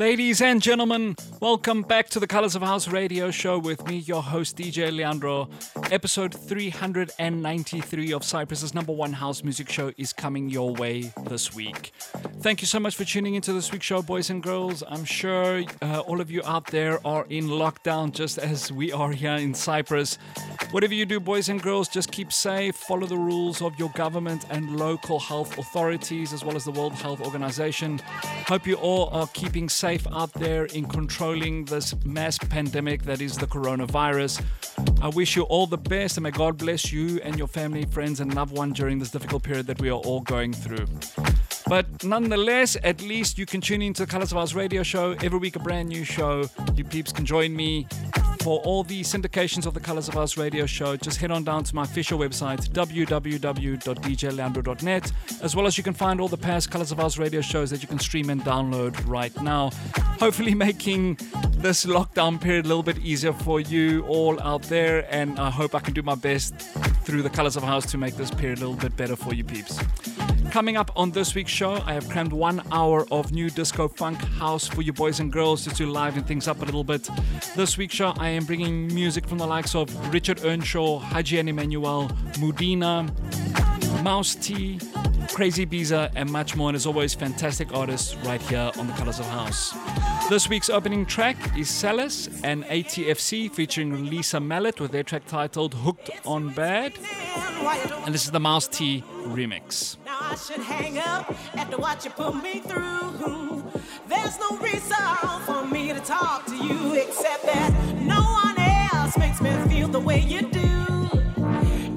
Ladies and gentlemen, welcome back to the Colors of House radio show with me, your host, DJ Leandro. Episode 393 of Cyprus's number one house music show is coming your way this week. Thank you so much for tuning into this week's show, boys and girls. I'm sure uh, all of you out there are in lockdown just as we are here in Cyprus. Whatever you do, boys and girls, just keep safe, follow the rules of your government and local health authorities, as well as the World Health Organization. Hope you all are keeping safe out there in controlling this mass pandemic that is the coronavirus. I wish you all the best and may God bless you and your family, friends, and loved one during this difficult period that we are all going through. But nonetheless, at least you can tune into the Colors of House radio show. Every week, a brand new show. You peeps can join me for all the syndications of the Colors of House radio show, just head on down to my official website, www.djleandro.net, as well as you can find all the past Colors of House radio shows that you can stream and download right now. Hopefully, making this lockdown period a little bit easier for you all out there, and I hope I can do my best through the Colors of House to make this period a little bit better for you peeps. Coming up on this week's show, I have crammed one hour of new disco funk house for you boys and girls just to liven things up a little bit. This week's show, I am bringing music from the likes of Richard Earnshaw, Haji and Emmanuel, Moodena, Mousse T, Crazibiza, and much more. And as always, fantastic artists right here on the Colors of House. This week's opening track is Salas and ATFC featuring Lisa Millet with their track titled Hooked on Bad. And this is the Mousse T remix. I should hang up after what you put me through. There's no reason for me to talk to you except that no one else makes me feel the way you do.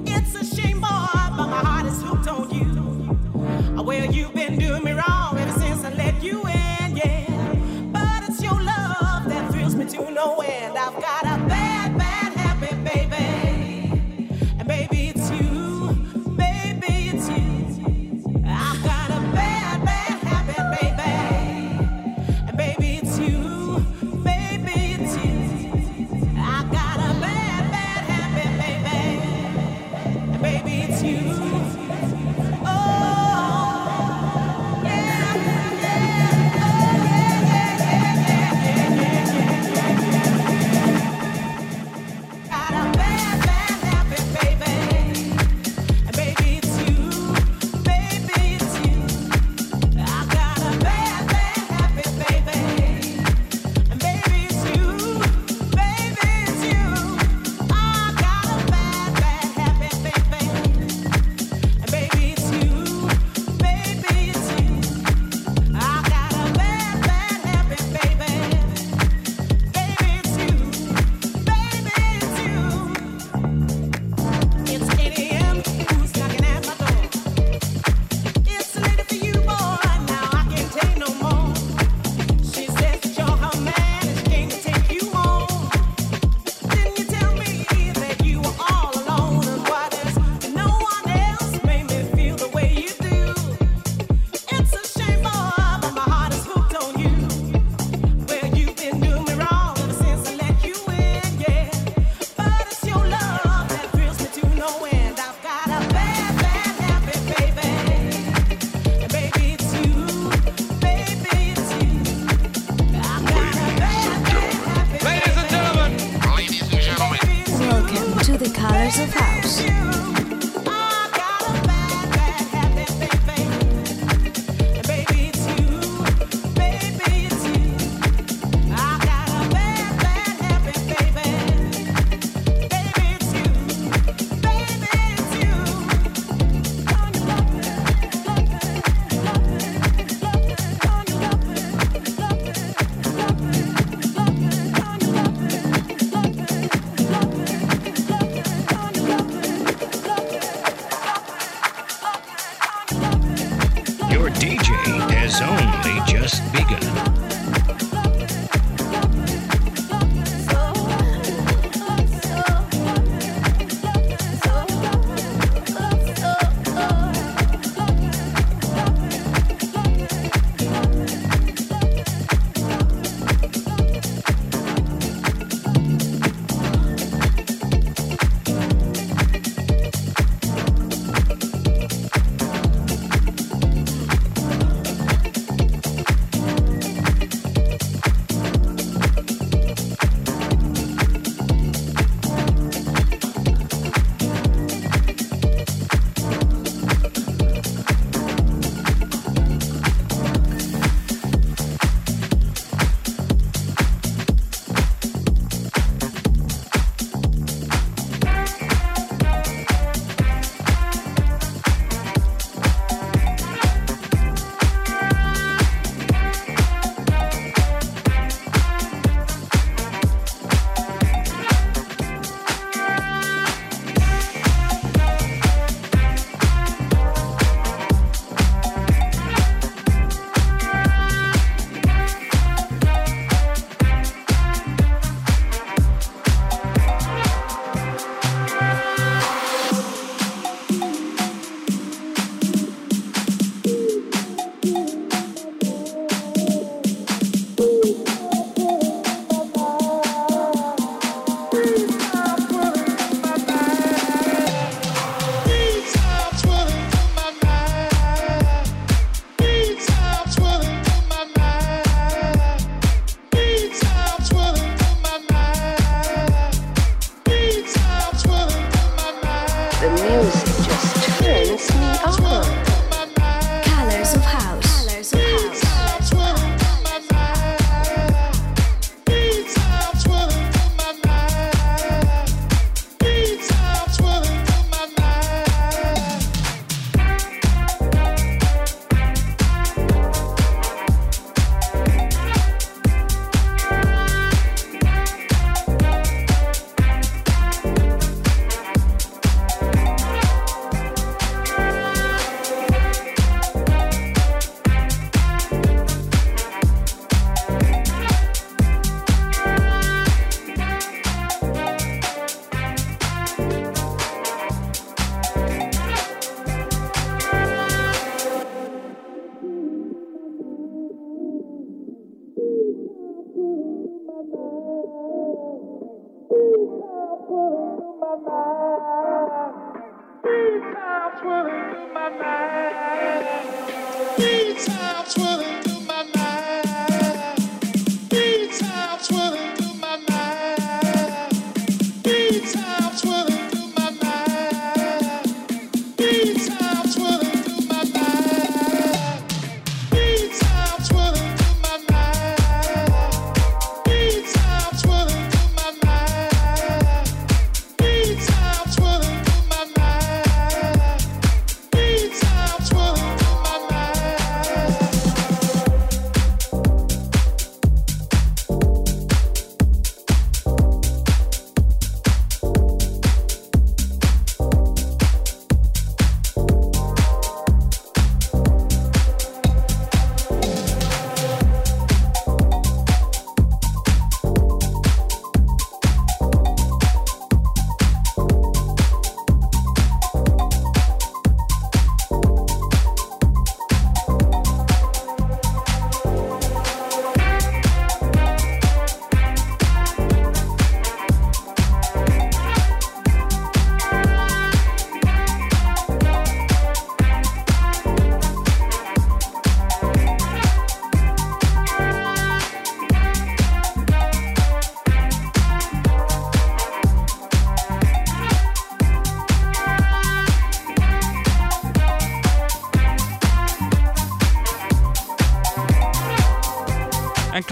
It's a shame, boy, but my heart is hooked on you. Well, you've been doing me wrong ever since I let you in, yeah. But it's your love that thrills me to no end. I've got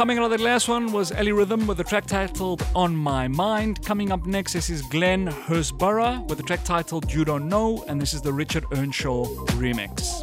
Coming out of the last one was Alyrhym with the track titled On My Mind. Coming up next, this is Glen Hersborough with the track titled You Don't Know, and this is the Richard Earnshaw remix.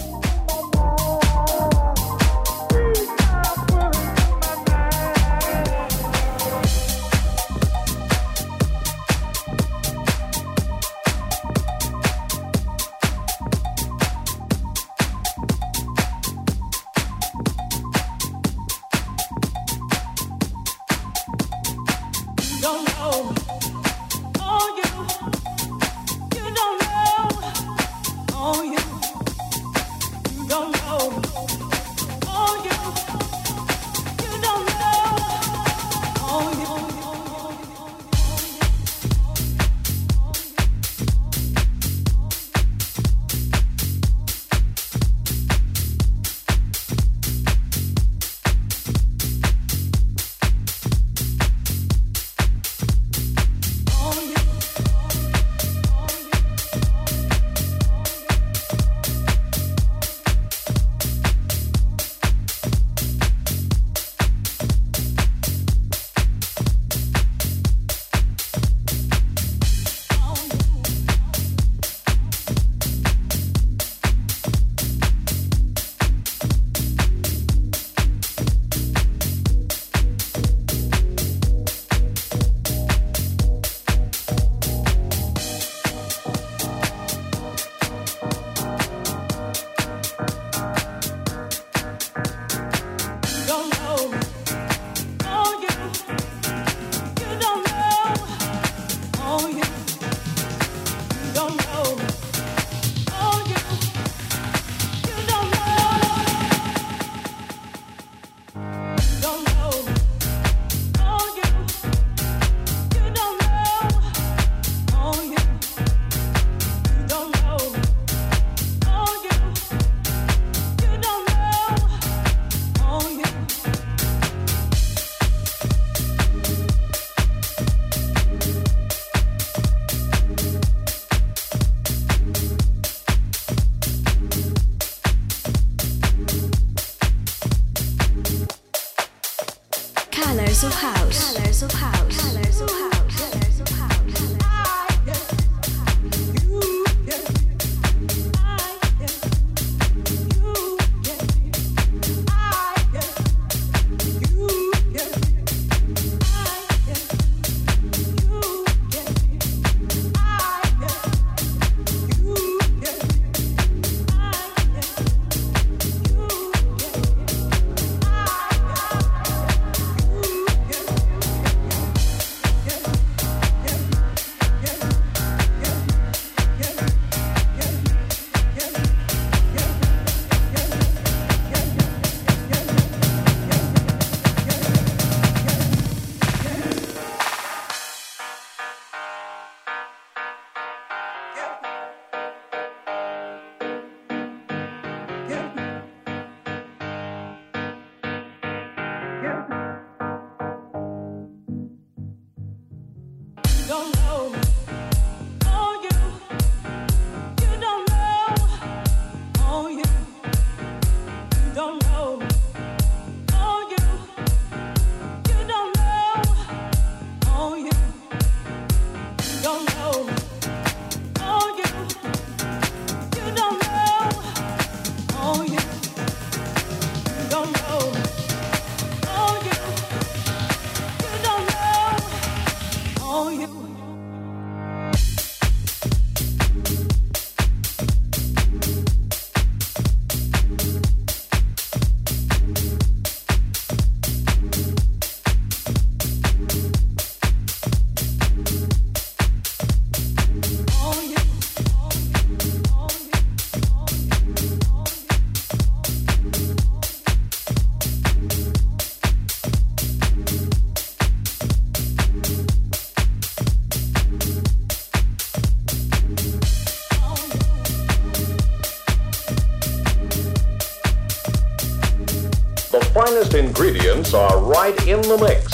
Right in the mix.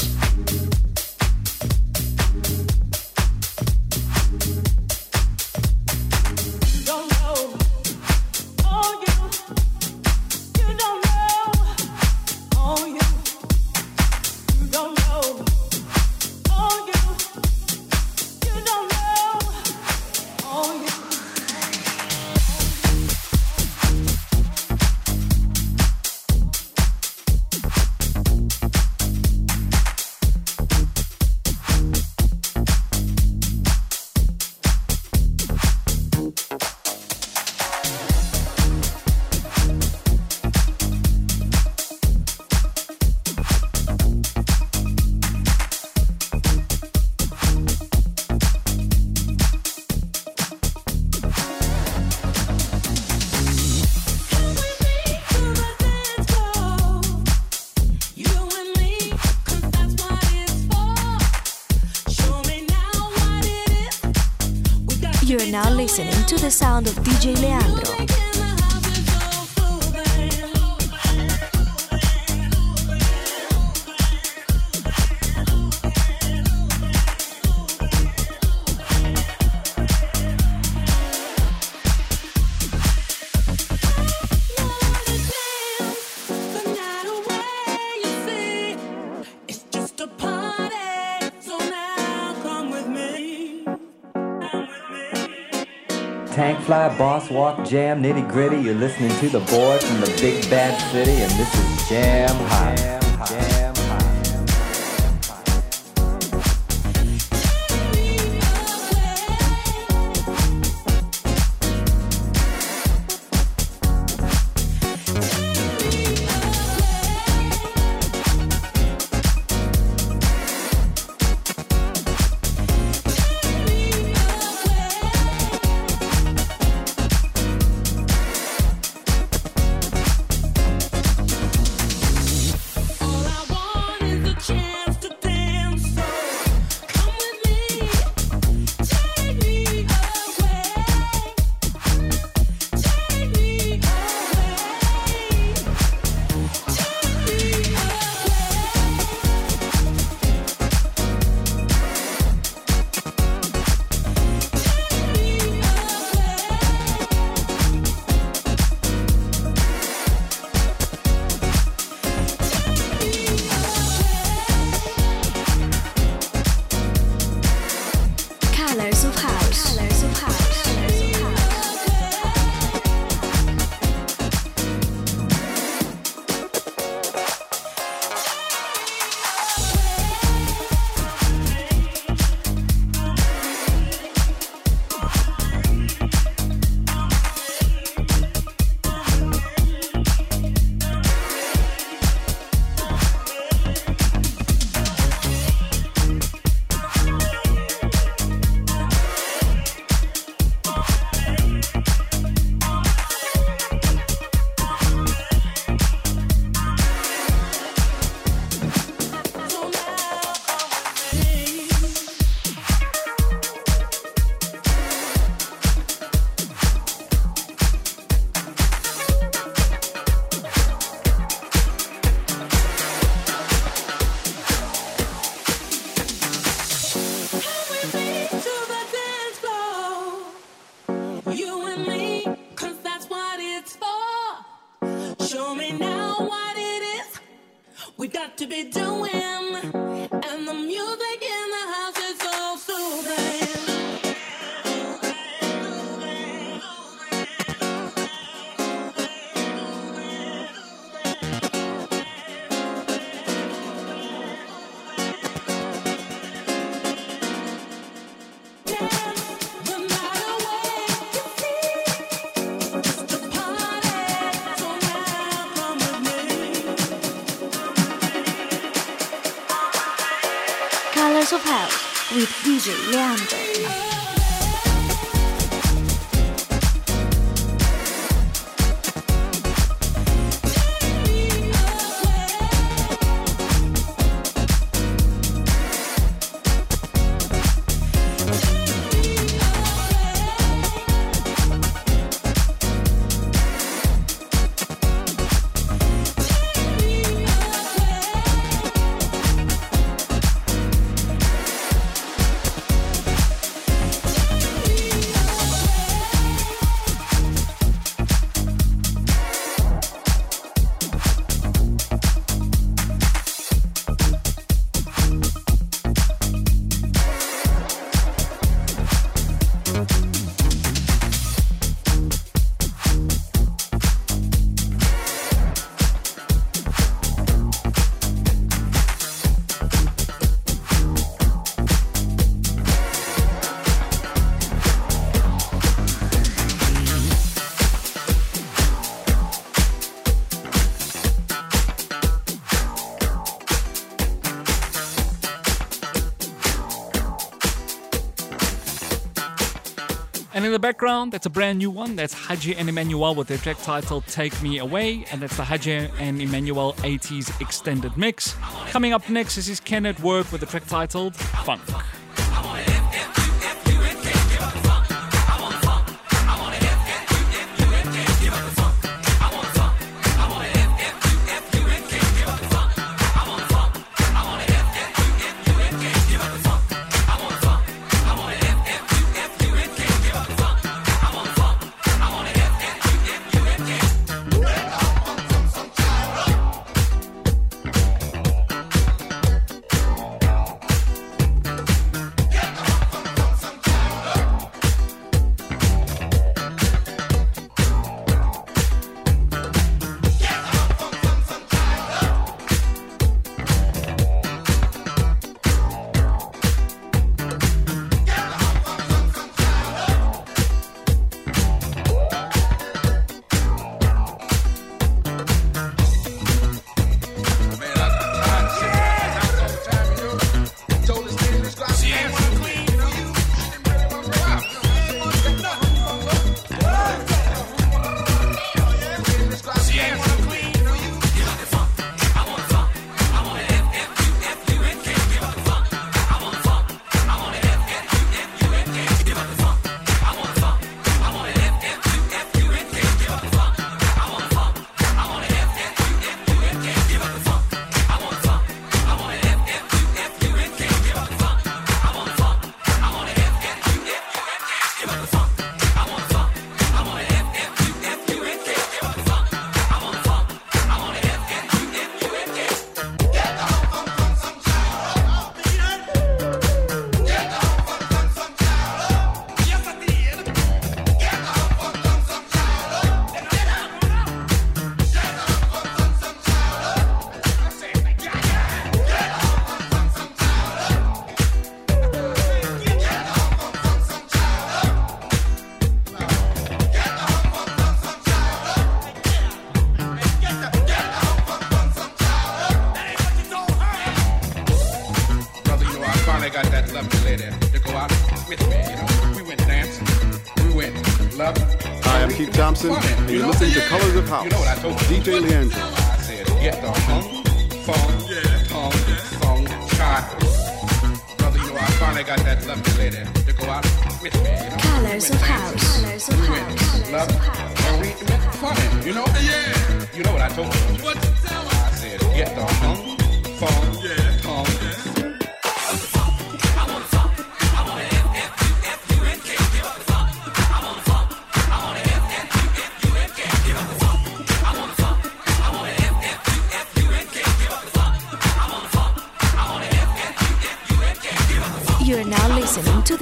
Sound of DJ Leandro. Fly, Boss Walk, Jam, Nitty Gritty. You're listening to the boy from the big bad city, and this is Jam High. in the background, that's a brand new one. That's Haji and Emmanuel with their track titled Take Me Away. And that's the Haji and Emmanuel 80s extended mix. Coming up next is his Ken Work with the track titled Funk. Thompson, and you're listening to Colors of House. You know what I told you? DJ Leandro. I said, get the hunk, funk, yeah. funk. Brother, you know, I finally got that lovely lady to go out with me. You know? Colors of House. Colors of House. Love, and you know? Yeah. You know what I told you? What? I said, get the funk, funk, yeah.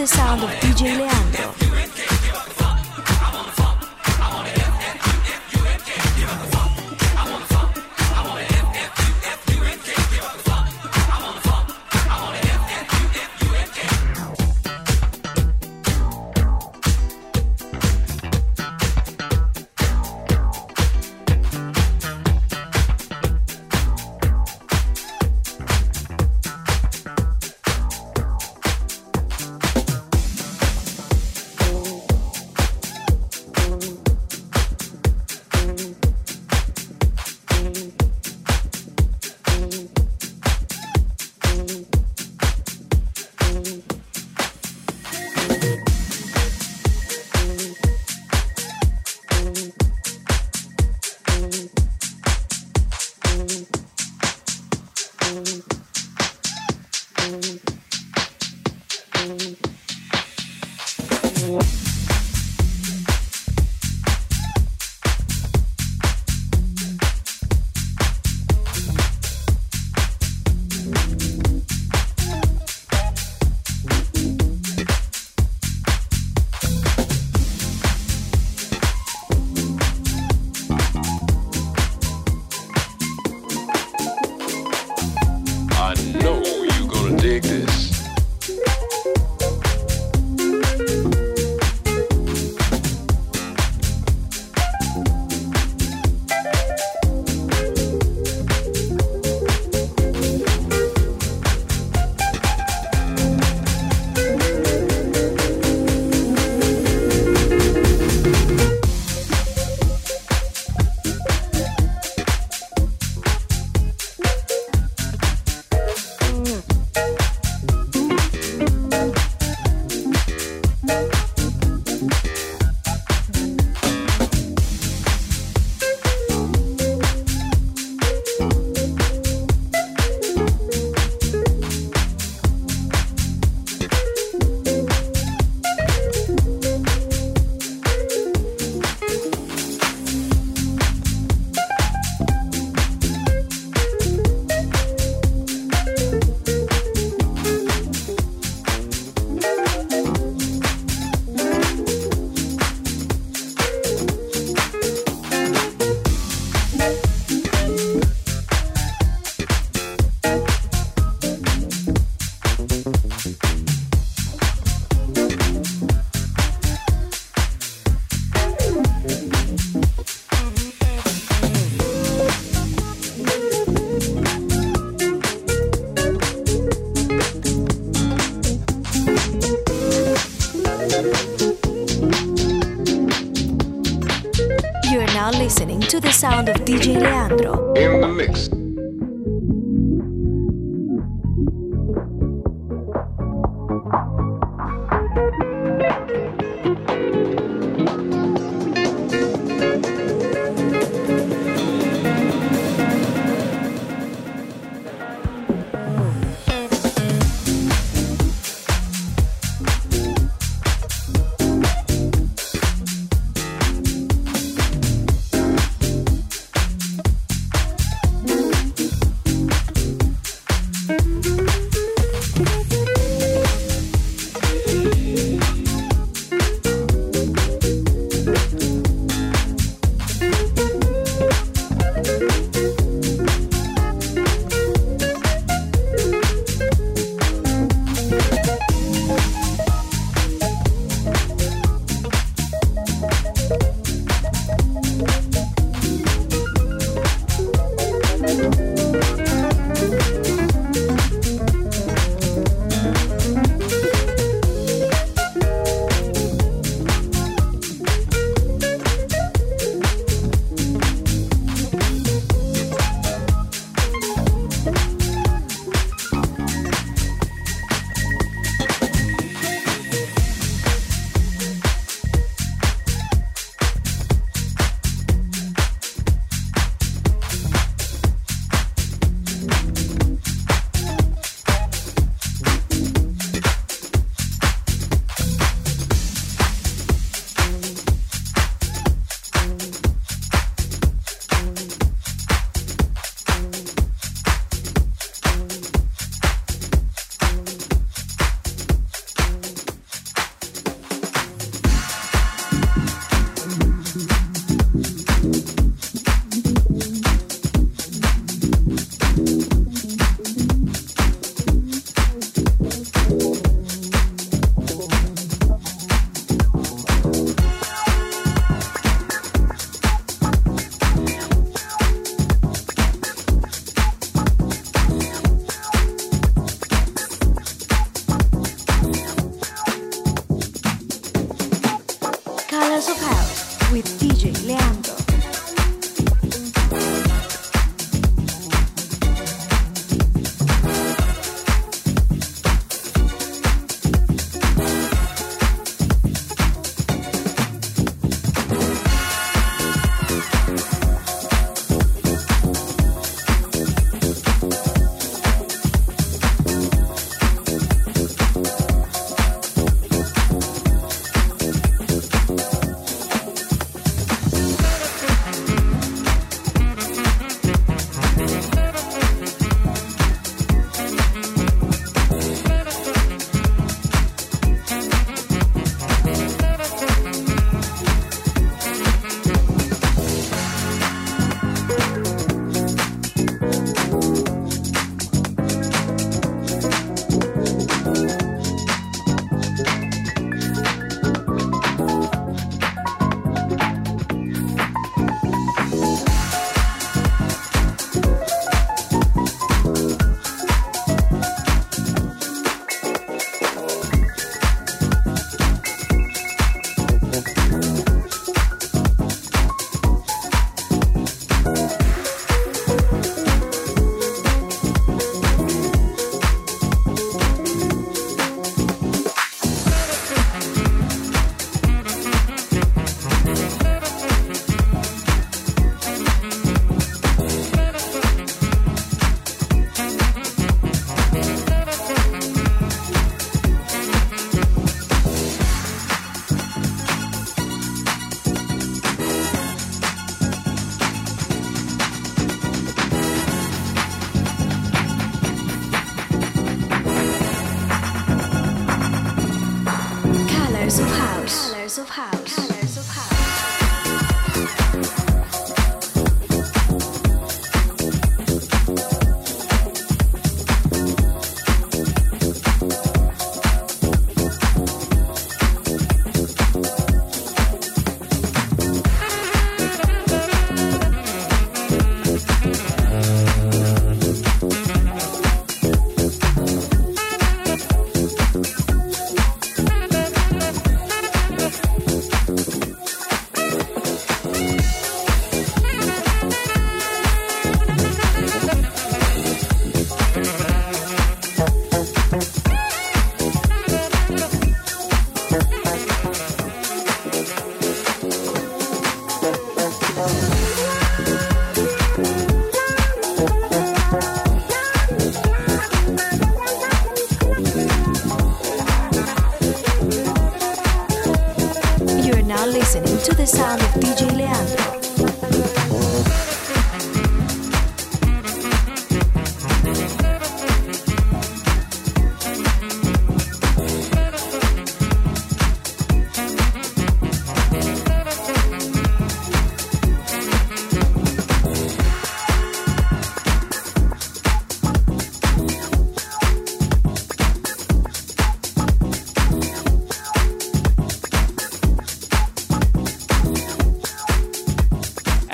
The sound of DJ Leandro.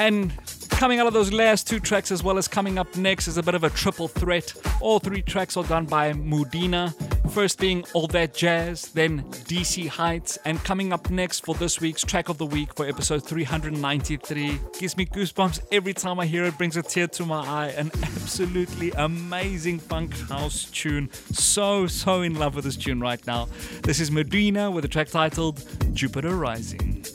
And coming out of those last two tracks, as well as coming up next, is a bit of a triple threat. All three tracks are done by Moodena. First being All That Jazz, then DC Heights, and coming up next for this week's track of the week for episode 393. Gives me goosebumps every time I hear it, brings a tear to my eye. An absolutely amazing funk house tune. So, so in love with this tune right now. This is Moodena with a track titled Jupiter Rising.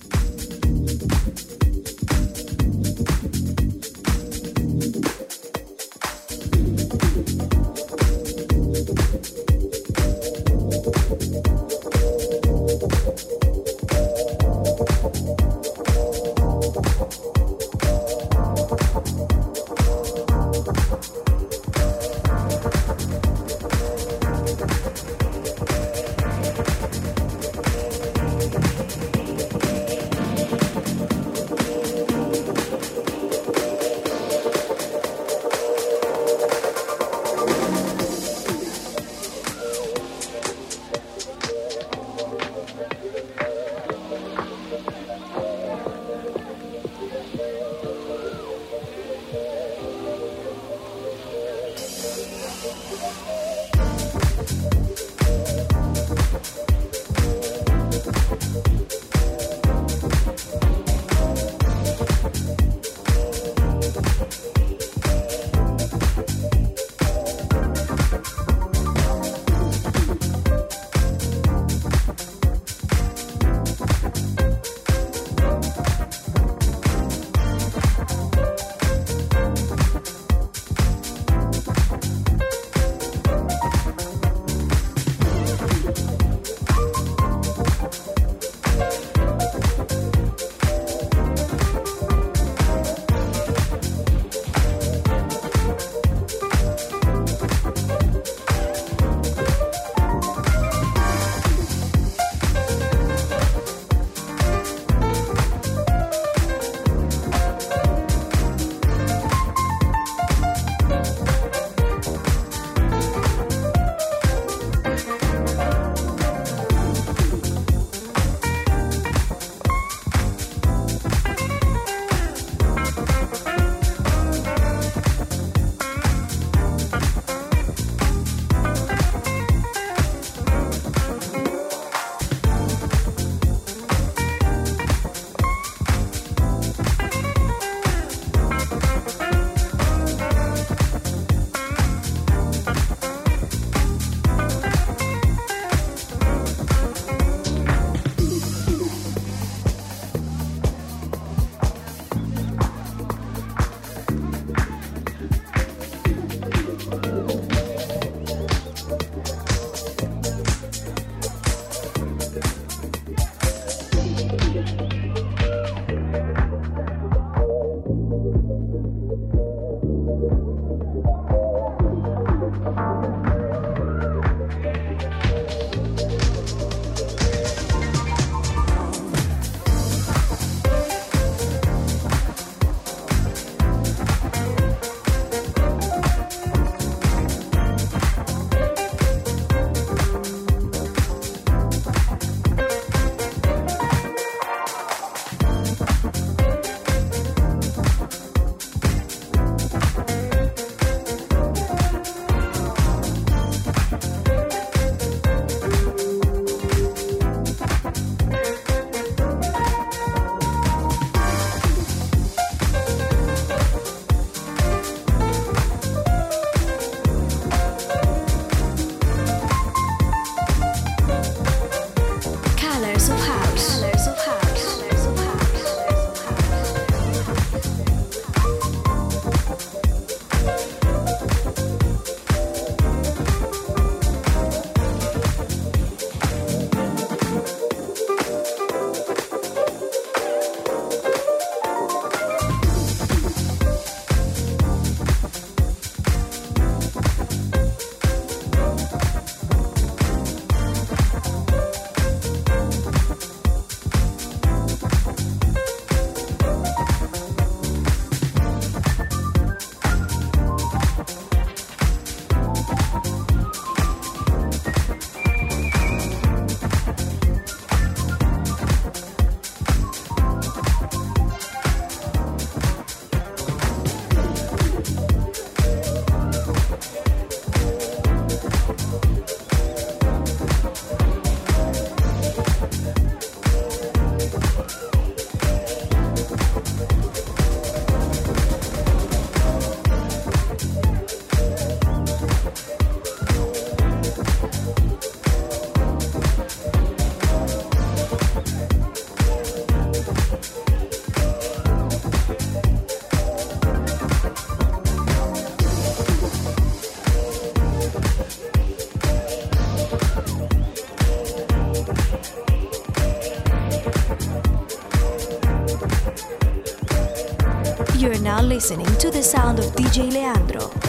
To the sound of DJ Leandro.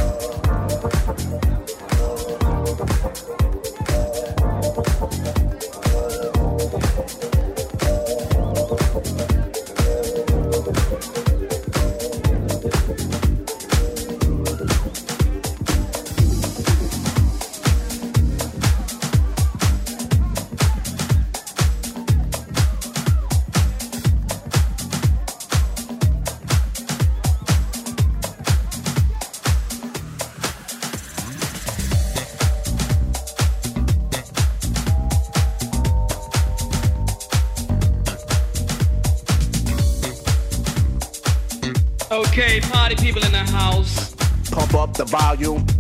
House. Pump up the volume.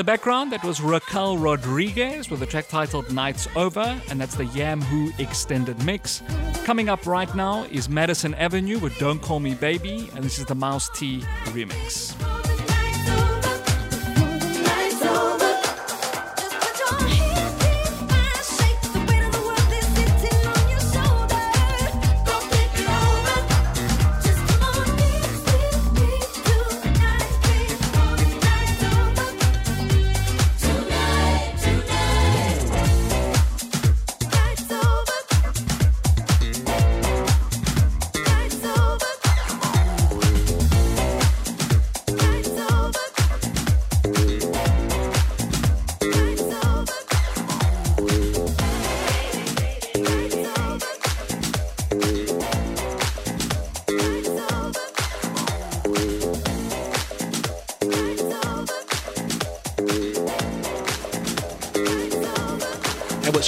The background, that was Raquel Rodriguez with a track titled Nights Over, and that's the Yam Who extended mix. Coming up right now is Madison Avenue with Don't Call Me Baby, and this is the Mousse T remix.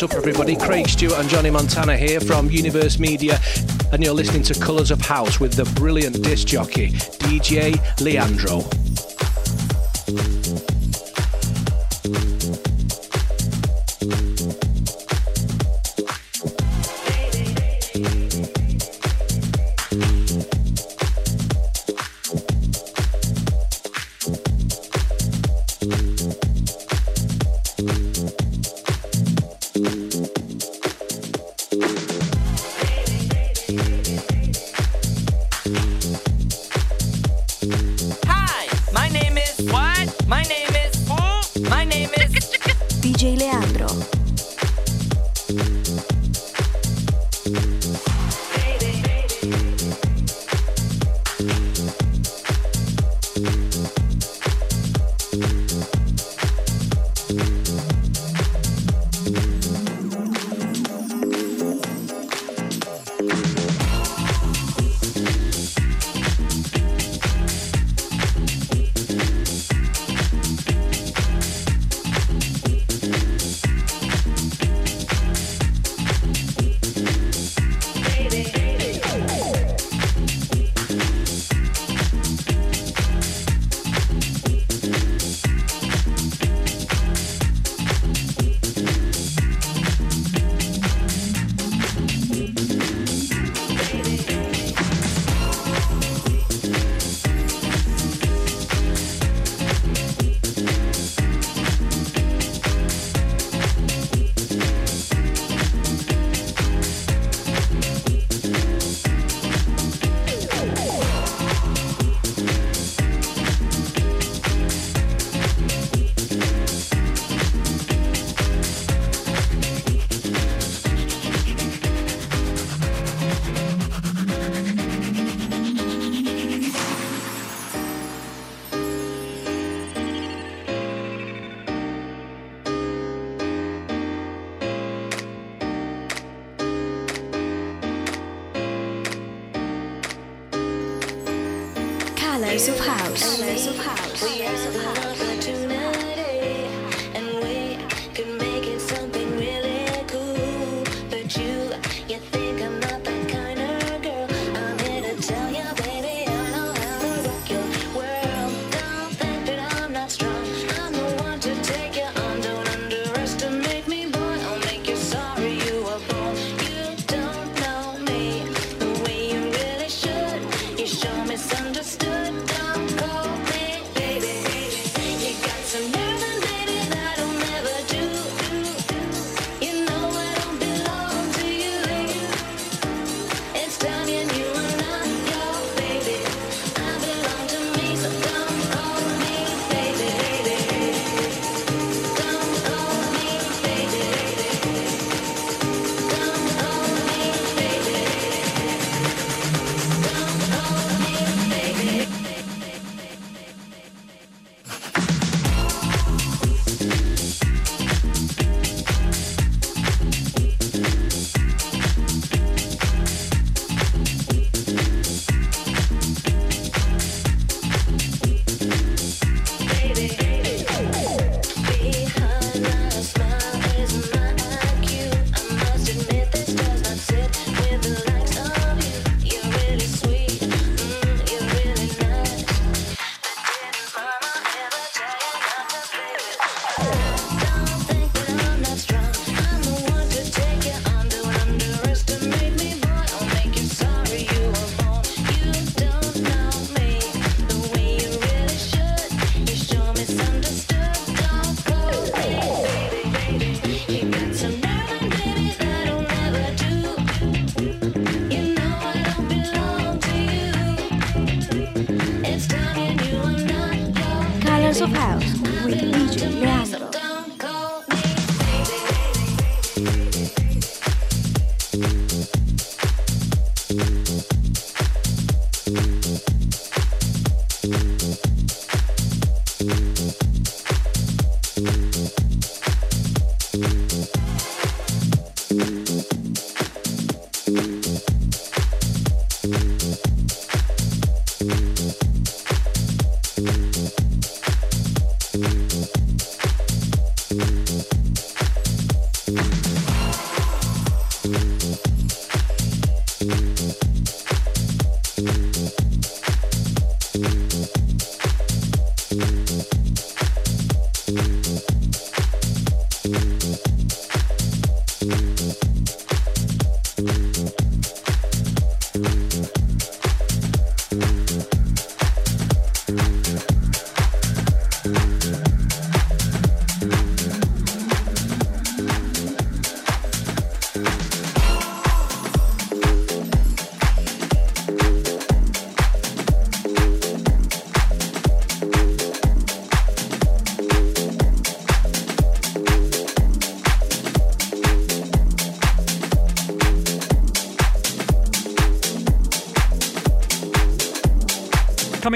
What's up, everybody? Craig Stewart and Johnny Montana here from Universe Media, and you're listening to Colours of House with the brilliant disc jockey, DJ Leandro.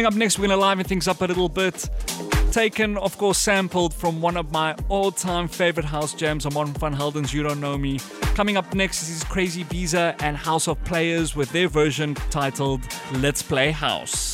Coming up next, we're going to liven things up a little bit. Taken, of course, sampled from one of my all time favorite house jams on Martin Van Helden's You Don't Know Me. Coming up next is Crazibiza and House of Players with their version titled Let's Play House.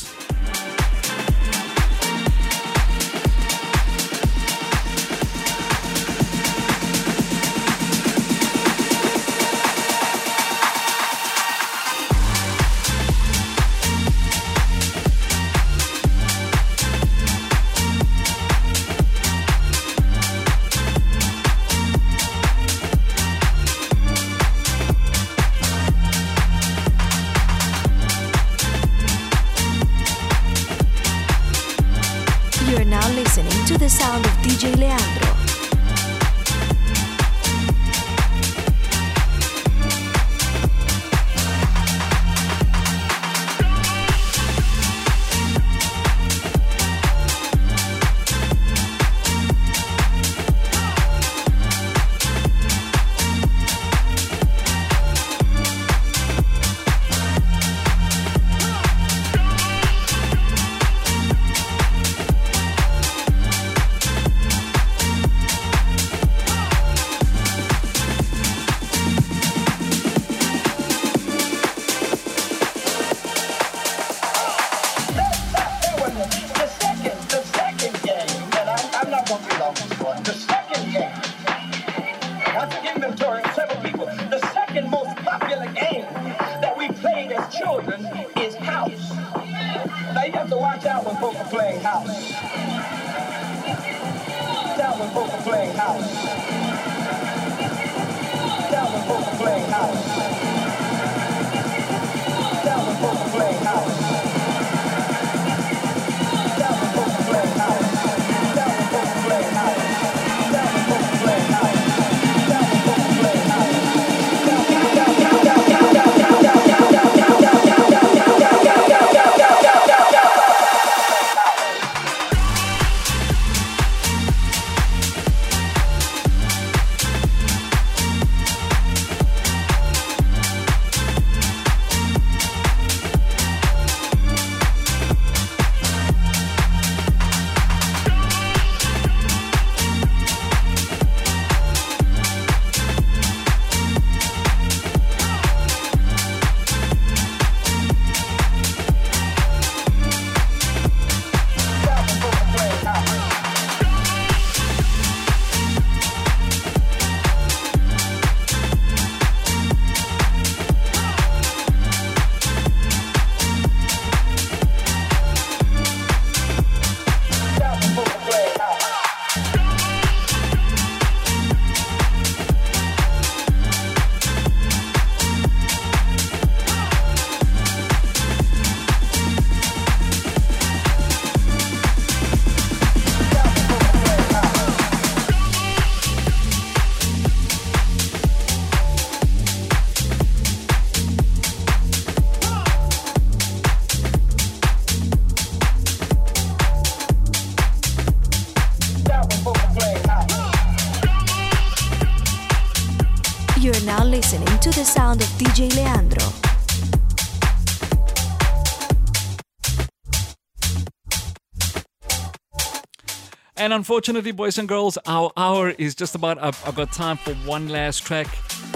Unfortunately, boys and girls, our hour is just about up. I've got time for one last track.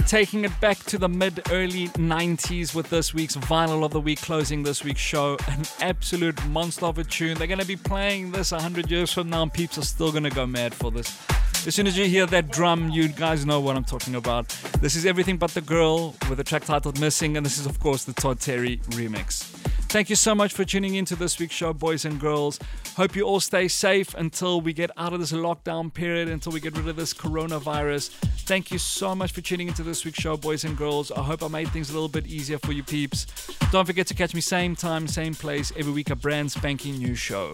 Taking it back to the mid early 90s with this week's Vinyl of the Week closing this week's show. An absolute monster of a tune. They're going to be playing this 100 years from now, and peeps are still going to go mad for this. As soon as you hear that drum, you guys know what I'm talking about. This is Everything But the Girl with a track titled Missing, and this is, of course, the Todd Terry remix. Thank you so much for tuning in to this week's show, boys and girls. Hope you all stay safe until we get out of this lockdown period, until we get rid of this coronavirus. Thank you so much for tuning into this week's show, boys and girls. I hope I made things a little bit easier for you peeps. Don't forget to catch me same time, same place, every week, a brand spanking new show.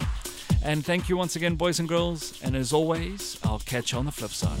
And thank you once again, boys and girls. And as always, I'll catch you on the flip side.